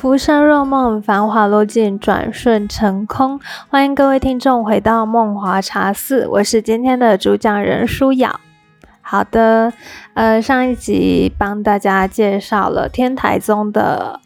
浮生若梦，繁华落尽，转瞬成空。欢迎各位听众回到梦华茶寺，我是今天的主讲人舒雅。好的，呃，上一集帮大家介绍了天台宗的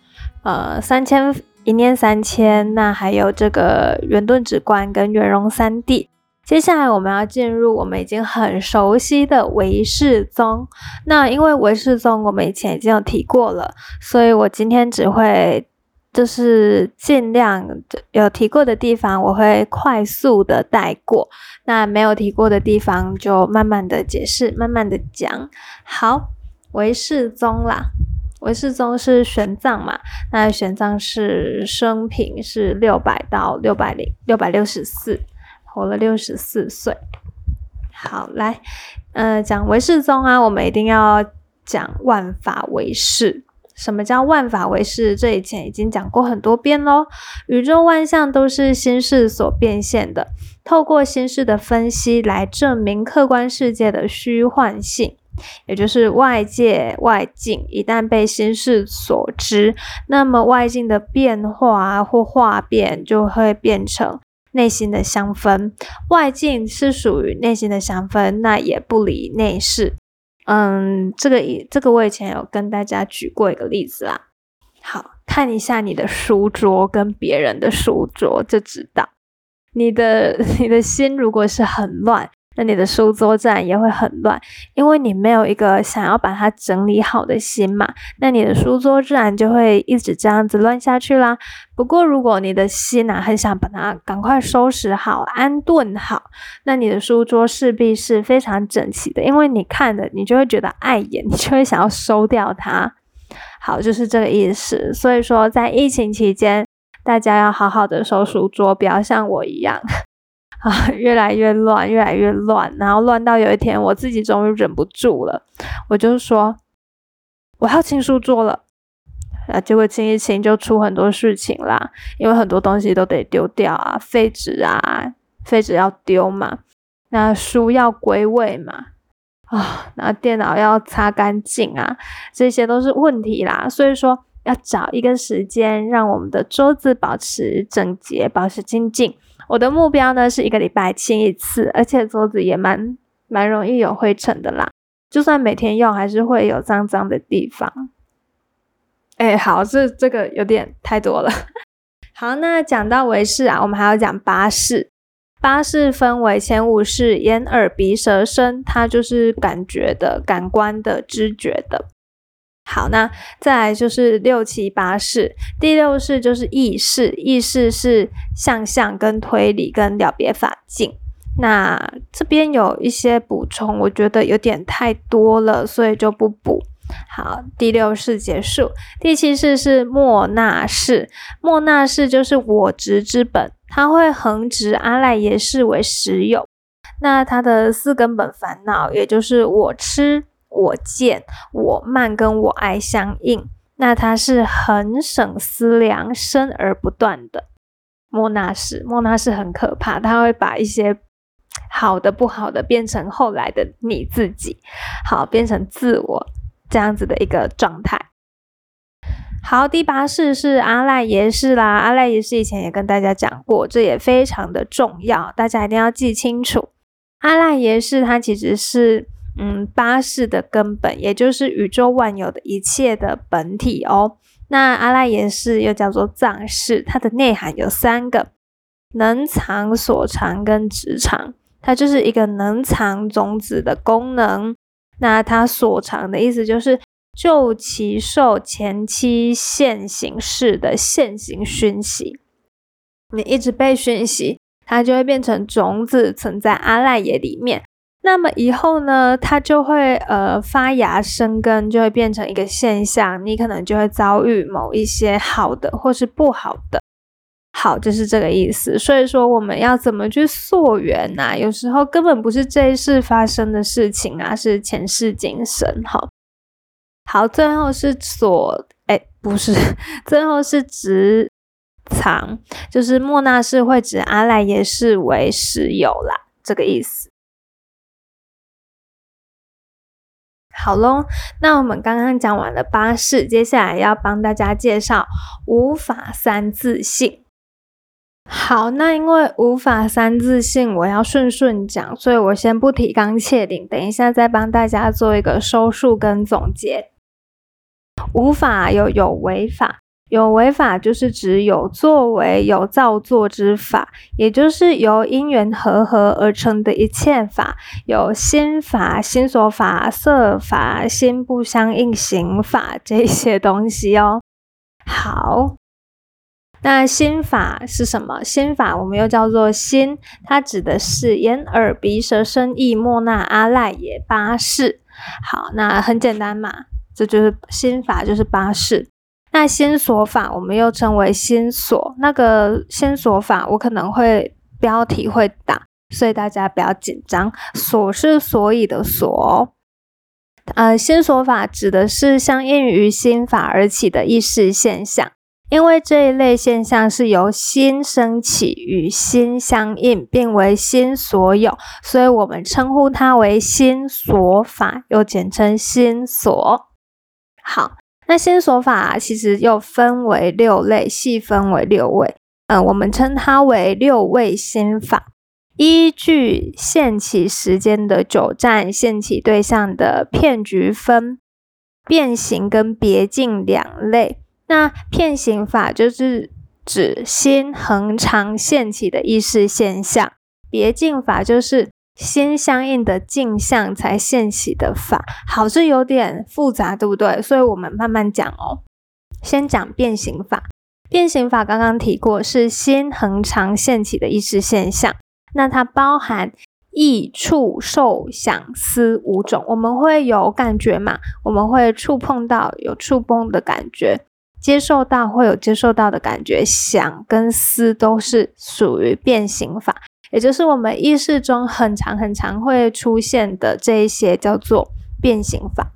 呃三千一念三千，那还有这个圆顿止观跟圆融三谛。接下来我们要进入我们已经很熟悉的唯识宗。那因为唯识宗我们以前已经有提过了，所以我今天只会就是尽量有提过的地方，我会快速的带过。那没有提过的地方就慢慢的解释，慢慢的讲。好，唯世宗啦，唯世宗是玄奘嘛？那玄奘是生平是六百到六百零六百六十四。活了六十四岁，好来，呃，讲唯识宗啊，我们一定要讲万法唯识。什么叫万法唯识？这以前已经讲过很多遍喽。宇宙万象都是心事所变现的，透过心事的分析来证明客观世界的虚幻性，也就是外界外境一旦被心事所知，那么外境的变化或化变就会变成。内心的相分，外境是属于内心的相分，那也不离内视。嗯，这个这个我以前有跟大家举过一个例子啦。好看一下你的书桌跟别人的书桌，就知道你的 你的心如果是很乱。那你的书桌自然也会很乱，因为你没有一个想要把它整理好的心嘛。那你的书桌自然就会一直这样子乱下去啦。不过，如果你的心呐很想把它赶快收拾好、安顿好，那你的书桌势必是非常整齐的，因为你看的你就会觉得碍眼，你就会想要收掉它。好，就是这个意思。所以说，在疫情期间，大家要好好的收书桌，不要像我一样。啊，越来越乱，越来越乱，然后乱到有一天，我自己终于忍不住了，我就说我要清书桌了，啊，结果清一清就出很多事情啦，因为很多东西都得丢掉啊，废纸啊，废纸要丢嘛，那书要归位嘛，啊，那电脑要擦干净啊，这些都是问题啦，所以说要找一个时间，让我们的桌子保持整洁，保持清净。我的目标呢是一个礼拜清一次，而且桌子也蛮蛮容易有灰尘的啦。就算每天用，还是会有脏脏的地方。哎，好，这这个有点太多了。好，那讲到为识啊，我们还要讲八识。八识分为前五式：眼、耳、鼻、舌、身，它就是感觉的、感官的、知觉的。好，那再来就是六七八式，第六式就是意式，意式是象象跟推理跟了别法境。那这边有一些补充，我觉得有点太多了，所以就不补。好，第六式结束，第七式是莫那式，莫那式就是我执之本，它会横执阿赖耶识为实有。那它的四根本烦恼，也就是我吃。我见我慢跟我爱相应，那它是很省思量生而不断的。莫那是莫那是很可怕，他会把一些好的不好的变成后来的你自己，好变成自我这样子的一个状态。好，第八式是阿赖耶识啦，阿赖耶识以前也跟大家讲过，这也非常的重要，大家一定要记清楚。阿赖耶识它其实是。嗯，八识的根本，也就是宇宙万有的一切的本体哦。那阿赖耶识又叫做藏识，它的内涵有三个：能藏、所藏跟直藏。它就是一个能藏种子的功能。那它所藏的意思就是就其受前期现行式的现行讯息，你一直被讯息，它就会变成种子存在阿赖耶里面。那么以后呢，它就会呃发芽生根，就会变成一个现象。你可能就会遭遇某一些好的或是不好的，好就是这个意思。所以说我们要怎么去溯源呢？有时候根本不是这一世发生的事情啊，是前世今生。好，好，最后是所，哎，不是，最后是直 藏，就是莫那是会指阿赖耶识为实有啦，这个意思。好喽，那我们刚刚讲完了巴士，接下来要帮大家介绍无法三自信。好，那因为无法三自信我要顺顺讲，所以我先不提纲挈领，等一下再帮大家做一个收束跟总结。无法有有违法。有为法就是指有作为、有造作之法，也就是由因缘和合而成的一切法。有心法、心所法、色法、心不相应行法这些东西哦。好，那心法是什么？心法我们又叫做心，它指的是眼、耳、鼻、舌、身、意、莫那、阿赖耶八事。好，那很简单嘛，这就是心法，就是八事。那心所法，我们又称为心所。那个心所法，我可能会标题会打，所以大家不要紧张。所是所以的所，呃，心所法指的是相应于心法而起的意识现象。因为这一类现象是由心升起，与心相应，并为心所有，所以我们称呼它为心所法，又简称心所。好。那心所法其实又分为六类，细分为六位。嗯，我们称它为六位心法，依据现起时间的久暂、现起对象的片局分变形跟别境两类。那片形法就是指心恒常现起的意识现象，别境法就是。先相应的镜像才现起的法，好，这有点复杂，对不对？所以我们慢慢讲哦。先讲变形法，变形法刚刚提过，是先恒常现起的意识现象。那它包含意、触、受、想、思五种。我们会有感觉嘛？我们会触碰到有触碰的感觉，接受到会有接受到的感觉，想跟思都是属于变形法。也就是我们意识中很长很长会出现的这一些叫做变形法。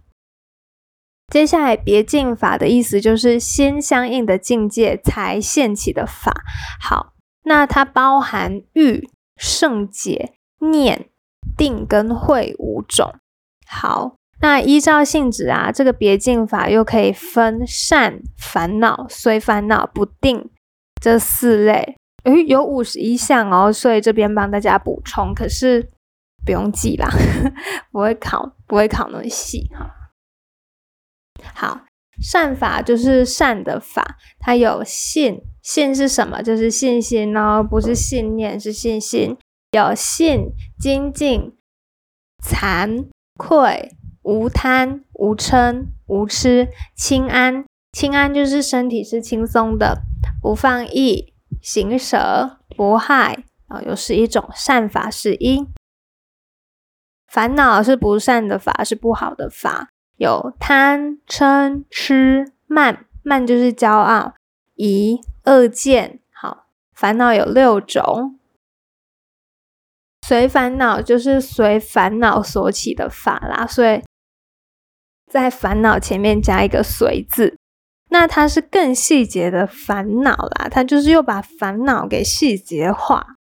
接下来别境法的意思就是心相应的境界才现起的法。好，那它包含欲、圣解、念、定跟慧五种。好，那依照性质啊，这个别境法又可以分善、烦恼、随烦恼、不定这四类。诶，有五十一项哦，所以这边帮大家补充，可是不用记啦，不会考，不会考那么细哈。好，善法就是善的法，它有信，信是什么？就是信心哦，不是信念，是信心。有信、精进、惭愧、无贪、无嗔、无痴、轻安。轻安就是身体是轻松的，不放逸。行舍不害啊，又是一种善法是一。烦恼是不善的法，是不好的法。有贪嗔痴慢，慢就是骄傲，疑恶见。好，烦恼有六种。随烦恼就是随烦恼所起的法啦，所以在烦恼前面加一个随字。那它是更细节的烦恼啦，它就是又把烦恼给细节化，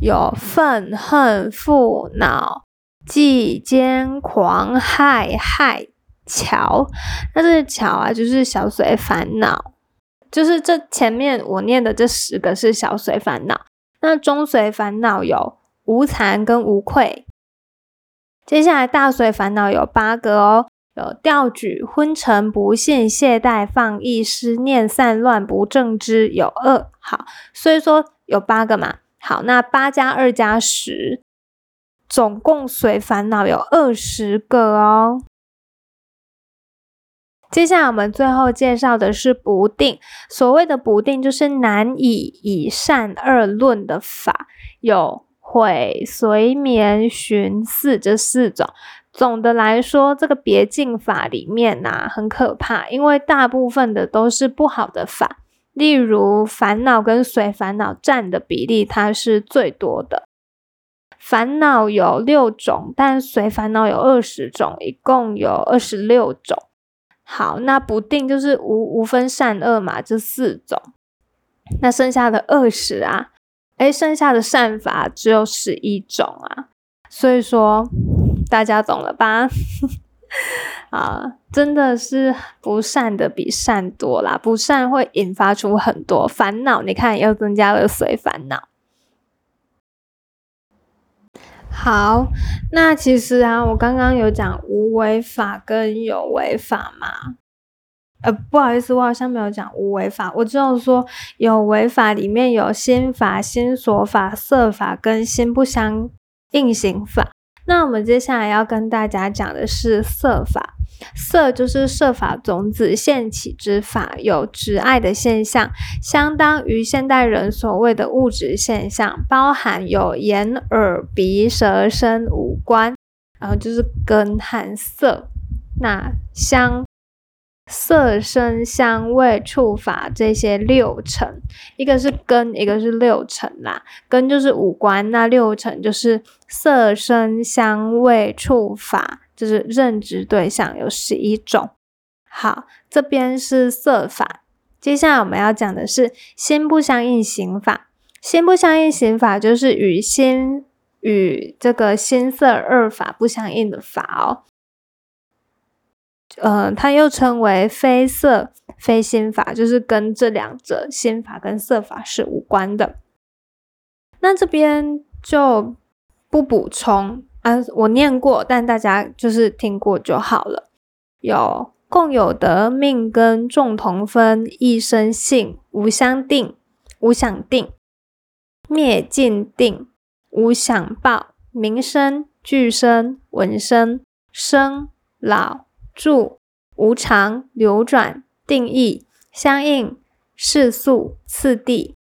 有愤恨、负恼、忌、奸、狂、害、害、巧。那这个巧啊，就是小随烦恼，就是这前面我念的这十个是小随烦恼。那中随烦恼有无惭跟无愧，接下来大随烦恼有八个哦。有调举、昏沉、不信、懈怠、放逸、失念、散乱、不正之，有二。好，所以说有八个嘛。好，那八加二加十，总共随烦恼有二十个哦。接下来我们最后介绍的是不定。所谓的不定，就是难以以善二论的法，有悔、随眠、寻四这四种。总的来说，这个别境法里面呐很可怕，因为大部分的都是不好的法。例如烦恼跟随烦恼占的比例，它是最多的。烦恼有六种，但随烦恼有二十种，一共有二十六种。好，那不定就是无无分善恶嘛，这四种。那剩下的二十啊，诶，剩下的善法只有十一种啊，所以说。大家懂了吧？啊，真的是不善的比善多啦，不善会引发出很多烦恼。你看，又增加了随烦恼。好，那其实啊，我刚刚有讲无为法跟有为法嘛。呃，不好意思，我好像没有讲无为法，我只有说有为法里面有心法、心所法、色法跟心不相应行法。那我们接下来要跟大家讲的是色法，色就是色法种子现起之法，有执爱的现象，相当于现代人所谓的物质现象，包含有眼、耳、鼻、舌、身五官，然后就是根含色，那香。色、声、香味、触、法这些六尘，一个是根，一个是六尘啦。根就是五官，那六尘就是色、声、香味、触、法，就是认知对象有十一种。好，这边是色法，接下来我们要讲的是心不相应行法。心不相应行法就是与心与这个心色二法不相应的法哦。呃，它又称为非色非心法，就是跟这两者心法跟色法是无关的。那这边就不补充啊，我念过，但大家就是听过就好了。有共有得命根众同分，一生性无相定，无想定灭尽定，无想报名声俱生闻声生老。住无常流转定义相应世速次第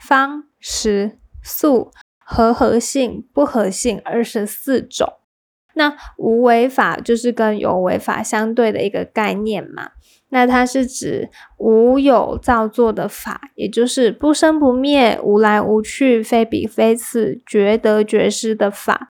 方时速和合性不合性二十四种。那无为法就是跟有为法相对的一个概念嘛？那它是指无有造作的法，也就是不生不灭、无来无去、非彼非此、绝得绝失的法。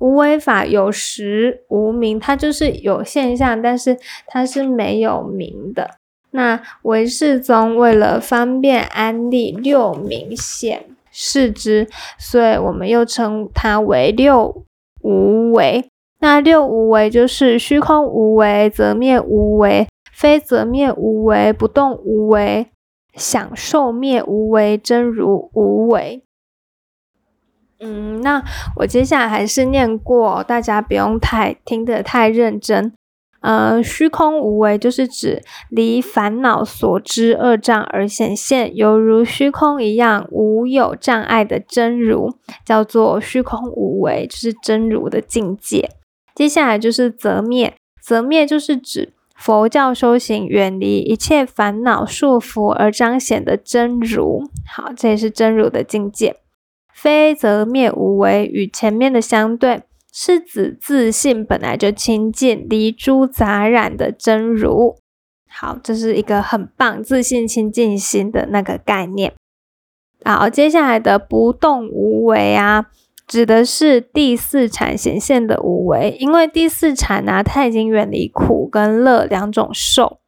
无为法有实无名，它就是有现象，但是它是没有名的。那唯世宗为了方便安利六名显示之，所以我们又称它为六无为。那六无为就是虚空无为、则灭无为、非则灭无为、不动无为、享受灭无为、真如无为。嗯，那我接下来还是念过，大家不用太听得太认真。呃，虚空无为就是指离烦恼所知二障而显现，犹如虚空一样无有障碍的真如，叫做虚空无为，就是真如的境界。接下来就是则灭，则灭就是指佛教修行远离一切烦恼束缚而彰显的真如。好，这也是真如的境界。非则灭无为，与前面的相对，是指自信本来就清净，离诸杂染的真如。好，这是一个很棒自信清净心的那个概念。好，接下来的不动无为啊，指的是第四禅显现的无为，因为第四禅啊，它已经远离苦跟乐两种受、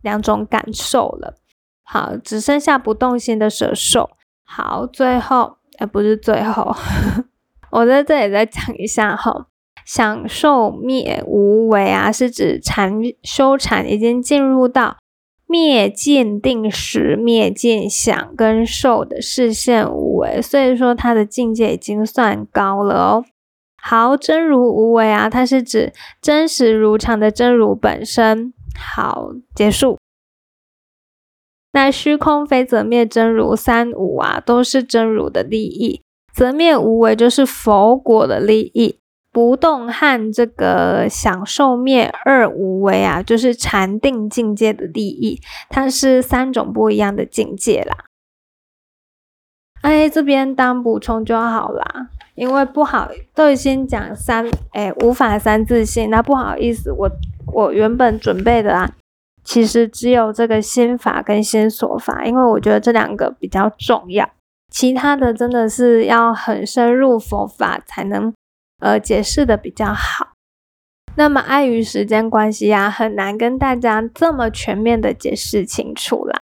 两种感受了。好，只剩下不动心的舍受。好，最后。哎，不是最后，我在这里再讲一下哈。享受灭无为啊，是指禅修禅已经进入到灭见定时、灭见想跟受的视线无为，所以说他的境界已经算高了哦。好，真如无为啊，它是指真实如常的真如本身。好，结束。那虚空非则灭真如三无啊，都是真如的利益；则灭无为就是佛果的利益；不动和这个享受灭二无为啊，就是禅定境界的利益。它是三种不一样的境界啦。哎，这边当补充就好啦，因为不好都已经讲三哎无法三自性，那不好意思，我我原本准备的啊。其实只有这个心法跟心所法，因为我觉得这两个比较重要，其他的真的是要很深入佛法才能呃解释的比较好。那么碍于时间关系啊，很难跟大家这么全面的解释清楚啦。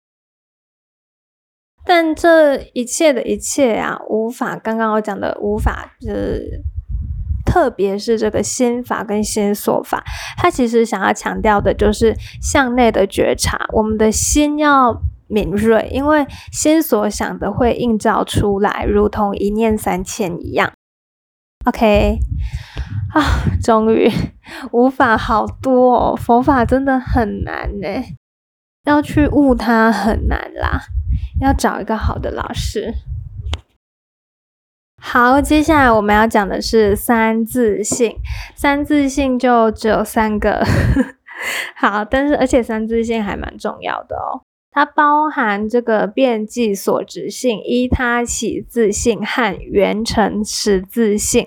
但这一切的一切啊，无法刚刚我讲的无法是。特别是这个心法跟心所法，它其实想要强调的就是向内的觉察，我们的心要敏锐，因为心所想的会映照出来，如同一念三千一样。OK，啊，终于无法好多哦，佛法真的很难呢，要去悟它很难啦，要找一个好的老师。好，接下来我们要讲的是三自性。三自性就只有三个，好，但是而且三自性还蛮重要的哦。它包含这个变计所执性、依他起自性和缘成实自性。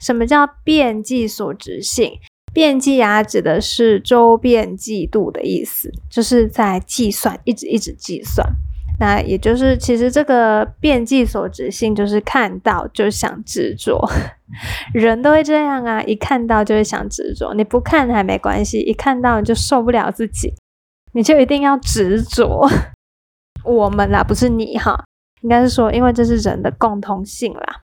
什么叫变计所执性？变计啊，指的是周变计度的意思，就是在计算，一直一直计算。那也就是，其实这个变计所执性就是看到就想执着，人都会这样啊，一看到就会想执着。你不看还没关系，一看到你就受不了自己，你就一定要执着。我们啦，不是你哈，应该是说，因为这是人的共通性啦。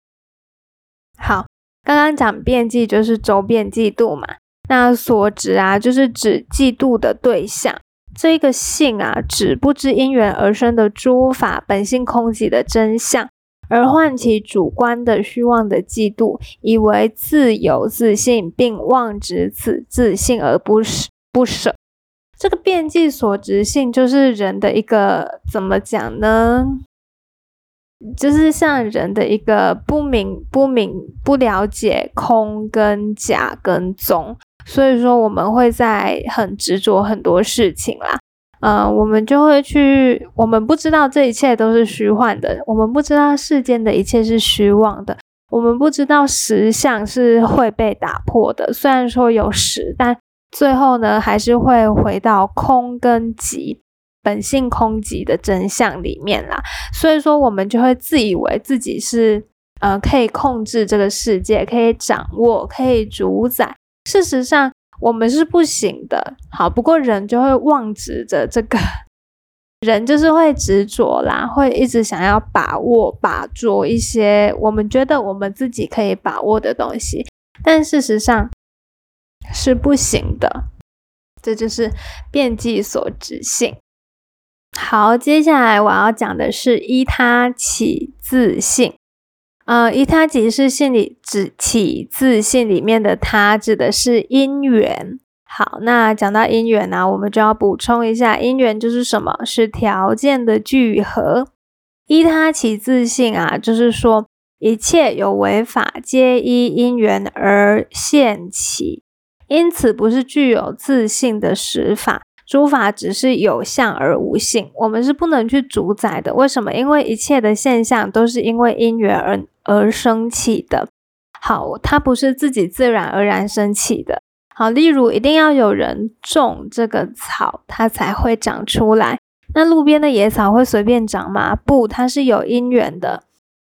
好，刚刚讲变计就是周变嫉妒嘛，那所执啊，就是指嫉妒的对象。这个性啊，指不知因缘而生的诸法本性空寂的真相，而唤起主观的虚妄的嫉妒，以为自有自信，并妄执此自信而不舍不舍。这个变计所执性，就是人的一个怎么讲呢？就是像人的一个不明不明不了解空跟假跟宗。所以说，我们会在很执着很多事情啦，嗯，我们就会去，我们不知道这一切都是虚幻的，我们不知道世间的一切是虚妄的，我们不知道实相是会被打破的。虽然说有实，但最后呢，还是会回到空跟极本性空极的真相里面啦。所以说，我们就会自以为自己是呃可以控制这个世界，可以掌握，可以主宰。事实上，我们是不行的。好，不过人就会妄执着这个，人就是会执着啦，会一直想要把握、把捉一些我们觉得我们自己可以把握的东西，但事实上是不行的。这就是变计所执性。好，接下来我要讲的是依他起自性。呃，依他即是信里指起自信里面的他，指的是因缘。好，那讲到因缘呢，我们就要补充一下，因缘就是什么？是条件的聚合。依他起自信啊，就是说一切有为法皆依因缘而现起，因此不是具有自信的实法。诸法只是有相而无性，我们是不能去主宰的。为什么？因为一切的现象都是因为因缘而而生起的。好，它不是自己自然而然生起的。好，例如一定要有人种这个草，它才会长出来。那路边的野草会随便长吗？不，它是有因缘的。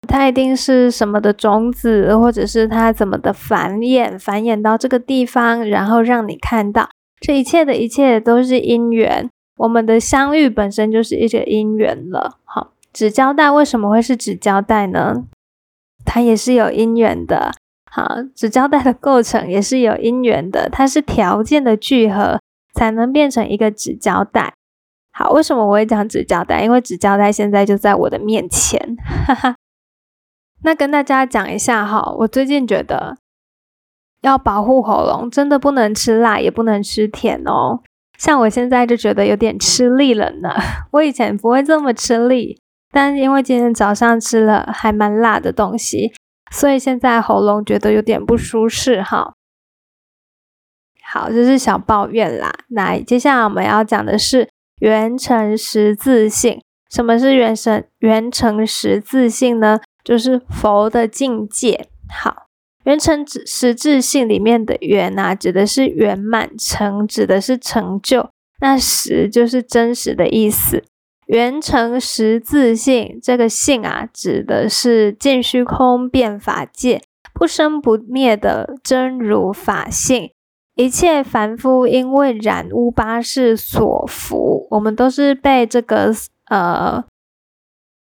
它一定是什么的种子，或者是它怎么的繁衍，繁衍到这个地方，然后让你看到。这一切的一切都是因缘，我们的相遇本身就是一个因缘了。好，纸胶带为什么会是纸胶带呢？它也是有因缘的。好，纸胶带的构成也是有因缘的，它是条件的聚合才能变成一个纸胶带。好，为什么我会讲纸胶带？因为纸胶带现在就在我的面前。哈哈，那跟大家讲一下哈，我最近觉得。要保护喉咙，真的不能吃辣，也不能吃甜哦。像我现在就觉得有点吃力了呢。我以前不会这么吃力，但因为今天早上吃了还蛮辣的东西，所以现在喉咙觉得有点不舒适哈。好，这是小抱怨啦。那接下来我们要讲的是圆成实自性。什么是圆成圆成实自性呢？就是佛的境界。好。圆成指实质性里面的圆啊，指的是圆满；成指的是成就。那实就是真实的意思。圆成实自性，这个性啊，指的是尽虚空变法界，不生不灭的真如法性。一切凡夫因为染污八世所缚，我们都是被这个呃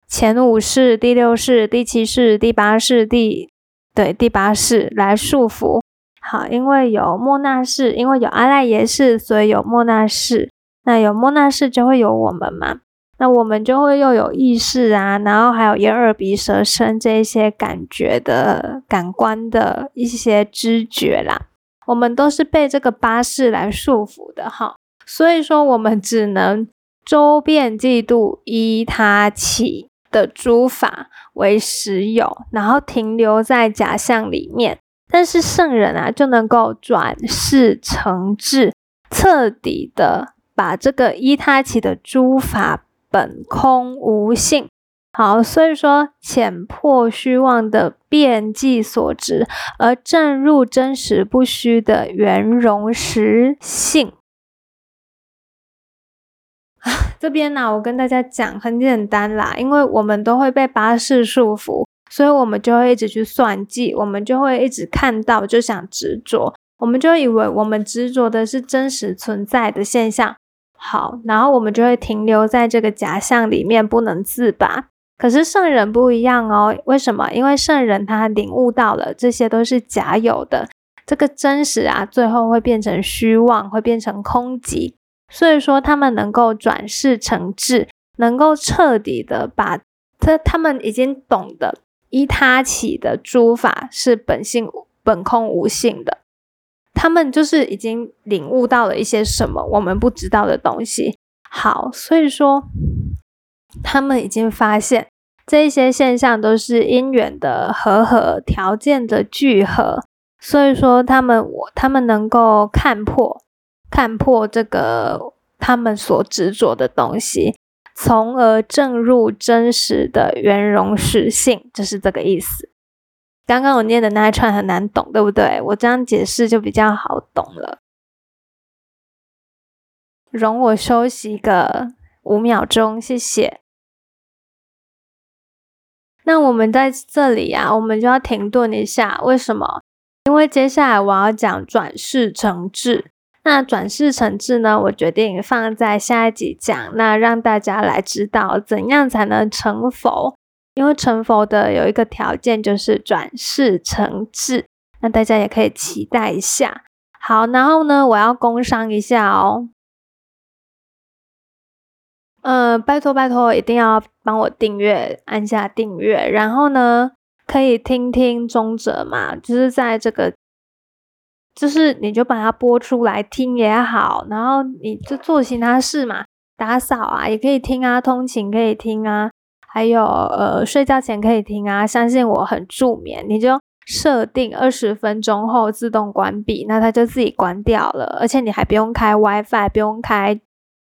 前五世、第六世、第七世、第八世、第。对第八世来束缚，好，因为有莫那氏，因为有阿赖耶识，所以有莫那氏。那有莫那氏就会有我们嘛？那我们就会又有意识啊，然后还有眼耳鼻舌身这一些感觉的感官的一些知觉啦。我们都是被这个八识来束缚的哈，所以说我们只能周遍嫉妒依他起的诸法为实有，然后停留在假象里面。但是圣人啊，就能够转世成智，彻底的把这个依他起的诸法本空无性。好，所以说浅破虚妄的遍计所执，而正入真实不虚的圆融实性。这边呢，我跟大家讲很简单啦，因为我们都会被八识束缚，所以我们就会一直去算计，我们就会一直看到就想执着，我们就以为我们执着的是真实存在的现象。好，然后我们就会停留在这个假象里面，不能自拔。可是圣人不一样哦，为什么？因为圣人他领悟到了这些都是假有的，这个真实啊，最后会变成虚妄，会变成空寂。所以说，他们能够转世成智，能够彻底的把他他们已经懂得依他起的诸法是本性本空无性的，他们就是已经领悟到了一些什么我们不知道的东西。好，所以说。他们已经发现，这一些现象都是因缘的和合，条件的聚合，所以说他们我他们能够看破，看破这个他们所执着的东西，从而证入真实的圆融实性，就是这个意思。刚刚我念的那一串很难懂，对不对？我这样解释就比较好懂了。容我休息个五秒钟，谢谢。那我们在这里啊，我们就要停顿一下。为什么？因为接下来我要讲转世成智。那转世成智呢，我决定放在下一集讲。那让大家来知道怎样才能成佛。因为成佛的有一个条件就是转世成智。那大家也可以期待一下。好，然后呢，我要工商一下哦。呃，拜托拜托，一定要帮我订阅，按下订阅，然后呢，可以听听中者嘛，就是在这个，就是你就把它播出来听也好，然后你就做其他事嘛，打扫啊也可以听啊，通勤可以听啊，还有呃睡觉前可以听啊，相信我很助眠，你就设定二十分钟后自动关闭，那它就自己关掉了，而且你还不用开 WiFi，不用开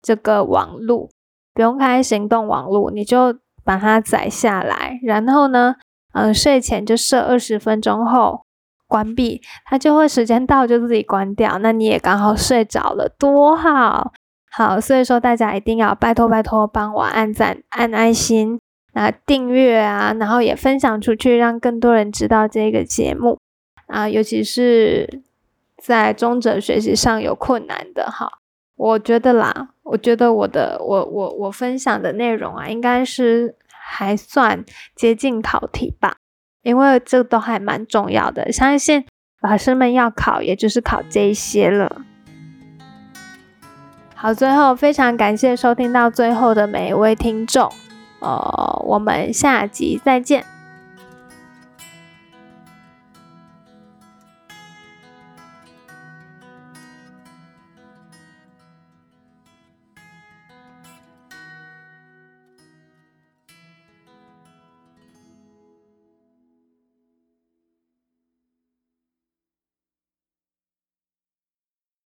这个网路。不用开行动网络，你就把它载下来，然后呢，嗯，睡前就设二十分钟后关闭，它就会时间到就自己关掉，那你也刚好睡着了，多好，好，所以说大家一定要拜托拜托帮我按赞、按爱心、那订阅啊，然后也分享出去，让更多人知道这个节目啊，尤其是在中者学习上有困难的哈。我觉得啦，我觉得我的我我我分享的内容啊，应该是还算接近考题吧，因为这都还蛮重要的。相信老师们要考，也就是考这一些了。好，最后非常感谢收听到最后的每一位听众，呃，我们下集再见。